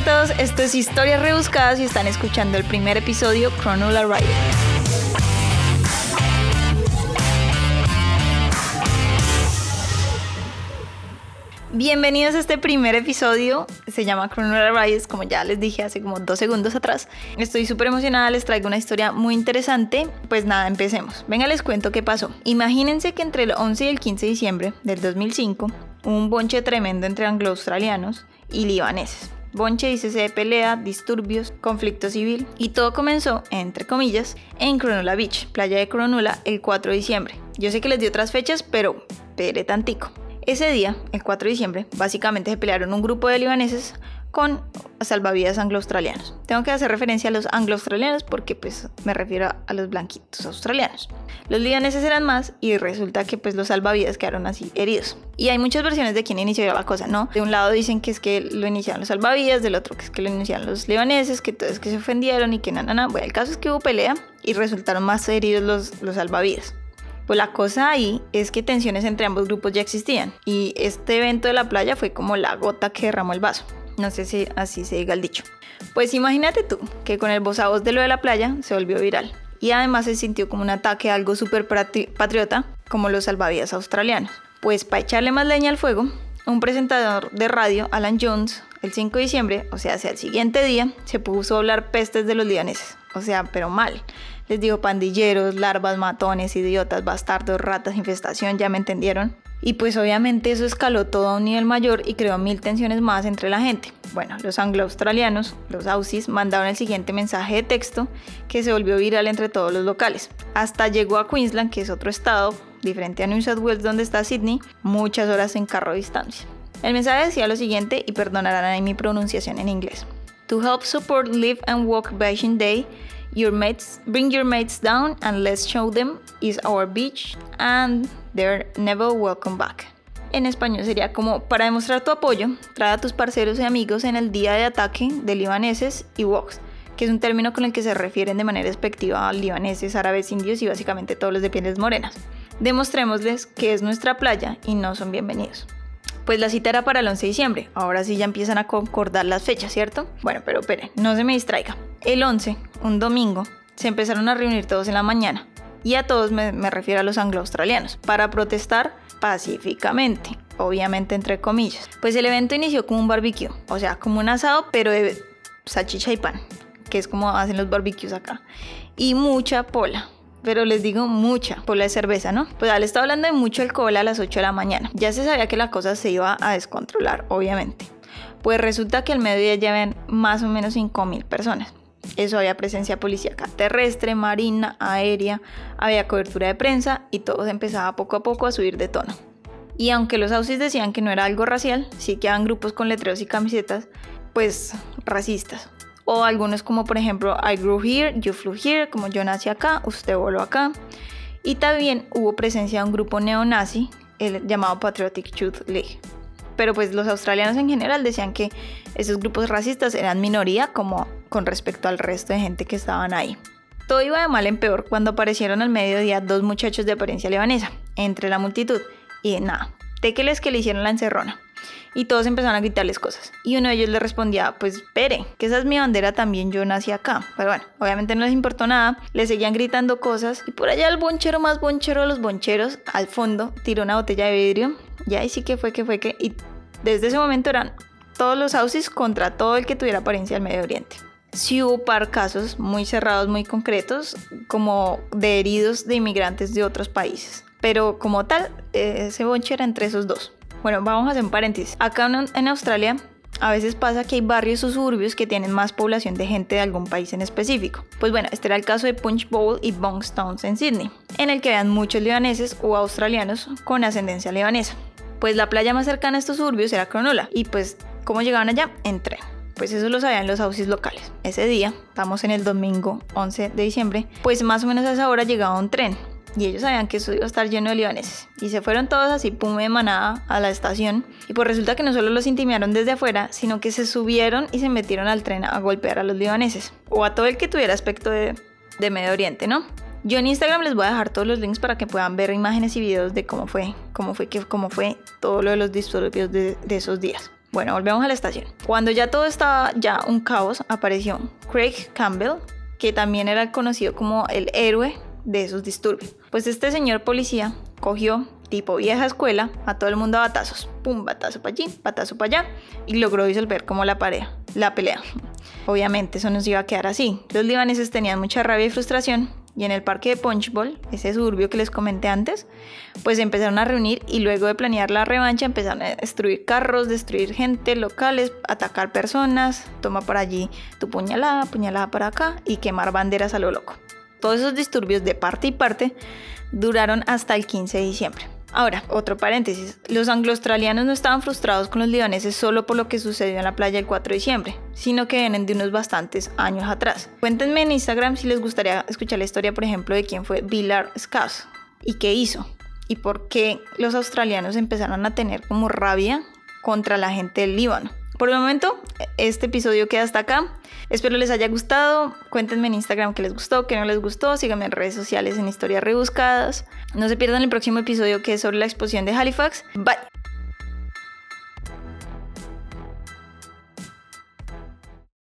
a todos, esto es Historias Rebuscadas y están escuchando el primer episodio Chronola Rider. Bienvenidos a este primer episodio, se llama Chronola Riders, como ya les dije hace como dos segundos atrás. Estoy súper emocionada, les traigo una historia muy interesante. Pues nada, empecemos. Venga, les cuento qué pasó. Imagínense que entre el 11 y el 15 de diciembre del 2005, un bonche tremendo entre anglo-australianos y libaneses. Bonche dice de pelea, disturbios, conflicto civil y todo comenzó, entre comillas, en Cronulla Beach, playa de Cronulla, el 4 de diciembre. Yo sé que les di otras fechas, pero pere tantico. Ese día, el 4 de diciembre, básicamente se pelearon un grupo de libaneses con salvavidas anglo-australianos. Tengo que hacer referencia a los anglo-australianos porque pues me refiero a los blanquitos australianos. Los libaneses eran más y resulta que pues los salvavidas quedaron así heridos. Y hay muchas versiones de quién inició la cosa, ¿no? De un lado dicen que es que lo iniciaron los salvavidas, del otro que es que lo iniciaron los libaneses, que todos que se ofendieron y que nada, nada. Bueno, el caso es que hubo pelea y resultaron más heridos los, los salvavidas. Pues la cosa ahí es que tensiones entre ambos grupos ya existían y este evento de la playa fue como la gota que derramó el vaso. No sé si así se diga el dicho. Pues imagínate tú que con el voz a voz de lo de la playa se volvió viral y además se sintió como un ataque a algo súper patriota como los salvavidas australianos. Pues para echarle más leña al fuego, un presentador de radio, Alan Jones, el 5 de diciembre, o sea, hacia el siguiente día, se puso a hablar pestes de los libaneses. O sea, pero mal. Les digo pandilleros, larvas, matones, idiotas, bastardos, ratas, infestación, ya me entendieron. Y pues obviamente eso escaló todo a un nivel mayor y creó mil tensiones más entre la gente. Bueno, los anglo-australianos, los Aussies, mandaron el siguiente mensaje de texto que se volvió viral entre todos los locales. Hasta llegó a Queensland, que es otro estado, diferente a New South Wales donde está Sydney, muchas horas en carro de distancia. El mensaje decía lo siguiente y perdonarán ahí mi pronunciación en inglés. To help support Live and Walk Beijing Day, your mates, bring your mates down and let's show them is our beach and they're never welcome back. En español sería como para demostrar tu apoyo, trae a tus parceros y amigos en el día de ataque de libaneses y woks, que es un término con el que se refieren de manera despectiva a libaneses, árabes, indios y básicamente todos los de pieles morenas. Demostrémosles que es nuestra playa y no son bienvenidos. Pues la cita era para el 11 de diciembre. Ahora sí ya empiezan a concordar las fechas, ¿cierto? Bueno, pero esperen, no se me distraiga. El 11, un domingo, se empezaron a reunir todos en la mañana. Y a todos me, refiero a los anglo-australianos, para protestar pacíficamente, obviamente entre comillas. Pues el evento inició como un barbecue, o sea, como un asado, pero de salchicha y pan, que es como hacen los barbecues acá. Y mucha pola, pero les digo mucha por la cerveza, ¿no? Pues le estaba hablando de mucho alcohol a las 8 de la mañana. Ya se sabía que la cosa se iba a descontrolar, obviamente. Pues resulta que al mediodía ya ven más o menos 5.000 personas. Eso había presencia policíaca terrestre, marina, aérea, había cobertura de prensa y todo se empezaba poco a poco a subir de tono. Y aunque los ausis decían que no era algo racial, sí que habían grupos con letreros y camisetas, pues racistas o algunos como por ejemplo I grew here, you flew here, como yo nací acá, usted voló acá. Y también hubo presencia de un grupo neonazi el llamado Patriotic Youth League. Pero pues los australianos en general decían que esos grupos racistas eran minoría como con respecto al resto de gente que estaban ahí. Todo iba de mal en peor cuando aparecieron al mediodía dos muchachos de apariencia libanesa entre la multitud y nada, tequeles que le hicieron la encerrona y todos empezaron a gritarles cosas. Y uno de ellos le respondía, pues espere, que esa es mi bandera también, yo nací acá. Pero bueno, obviamente no les importó nada, le seguían gritando cosas y por allá el bonchero más bonchero de los boncheros, al fondo, tiró una botella de vidrio y ahí sí que fue que fue que... desde ese momento eran todos los ausis contra todo el que tuviera apariencia del Medio Oriente. Sí hubo par casos muy cerrados, muy concretos, como de heridos de inmigrantes de otros países. Pero como tal, ese bonche era entre esos dos. Bueno, vamos a hacer un paréntesis. Acá en Australia a veces pasa que hay barrios o suburbios que tienen más población de gente de algún país en específico. Pues bueno, este era el caso de Punch Bowl y Bongstowns en Sydney, en el que vean muchos libaneses o australianos con ascendencia libanesa. Pues la playa más cercana a estos suburbios era Cronulla y pues ¿cómo llegaban allá? En tren. Pues eso lo sabían los ausis locales. Ese día, estamos en el domingo 11 de diciembre, pues más o menos a esa hora llegaba un tren y ellos sabían que eso iba a estar lleno de libaneses. Y se fueron todos así, pum, de manada a la estación. Y pues resulta que no solo los intimidaron desde afuera, sino que se subieron y se metieron al tren a golpear a los libaneses. O a todo el que tuviera aspecto de, de Medio Oriente, ¿no? Yo en Instagram les voy a dejar todos los links para que puedan ver imágenes y videos de cómo fue, cómo fue, que, cómo fue todo lo de los disturbios de, esos días. Bueno, volvemos a la estación. Cuando ya todo estaba ya un caos, apareció Craig Campbell, que también era conocido como el héroe de esos disturbios. Pues este señor policía cogió, tipo vieja escuela, a todo el mundo a batazos. Pum, batazo para allí, batazo para allá. Y logró disolver como la pareja, la pelea. Obviamente eso no se iba a quedar así. Los libaneses tenían mucha rabia y frustración y en el parque de Punchbowl, ese suburbio que les comenté antes, pues empezaron a reunir y luego de planear la revancha empezaron a destruir carros, destruir gente, locales, atacar personas, toma por allí tu puñalada, puñalada para acá y quemar banderas a lo loco. Todos esos disturbios de parte y parte duraron hasta el 15 de diciembre. Ahora, otro paréntesis, los anglo-australianos no estaban frustrados con los libaneses solo por lo que sucedió en la playa el 4 de diciembre, sino que vienen de unos bastantes años atrás. Cuéntenme en Instagram si les gustaría escuchar la historia, por ejemplo, de quién fue Villar Scass y qué hizo, y por qué los australianos empezaron a tener como rabia contra la gente del Líbano. Por el momento, este episodio queda hasta acá. Espero les haya gustado. Cuéntenme en Instagram qué les gustó, qué no les gustó. Síganme en redes sociales en historias rebuscadas. No se pierdan el próximo episodio que es sobre la exposición de Halifax. Bye.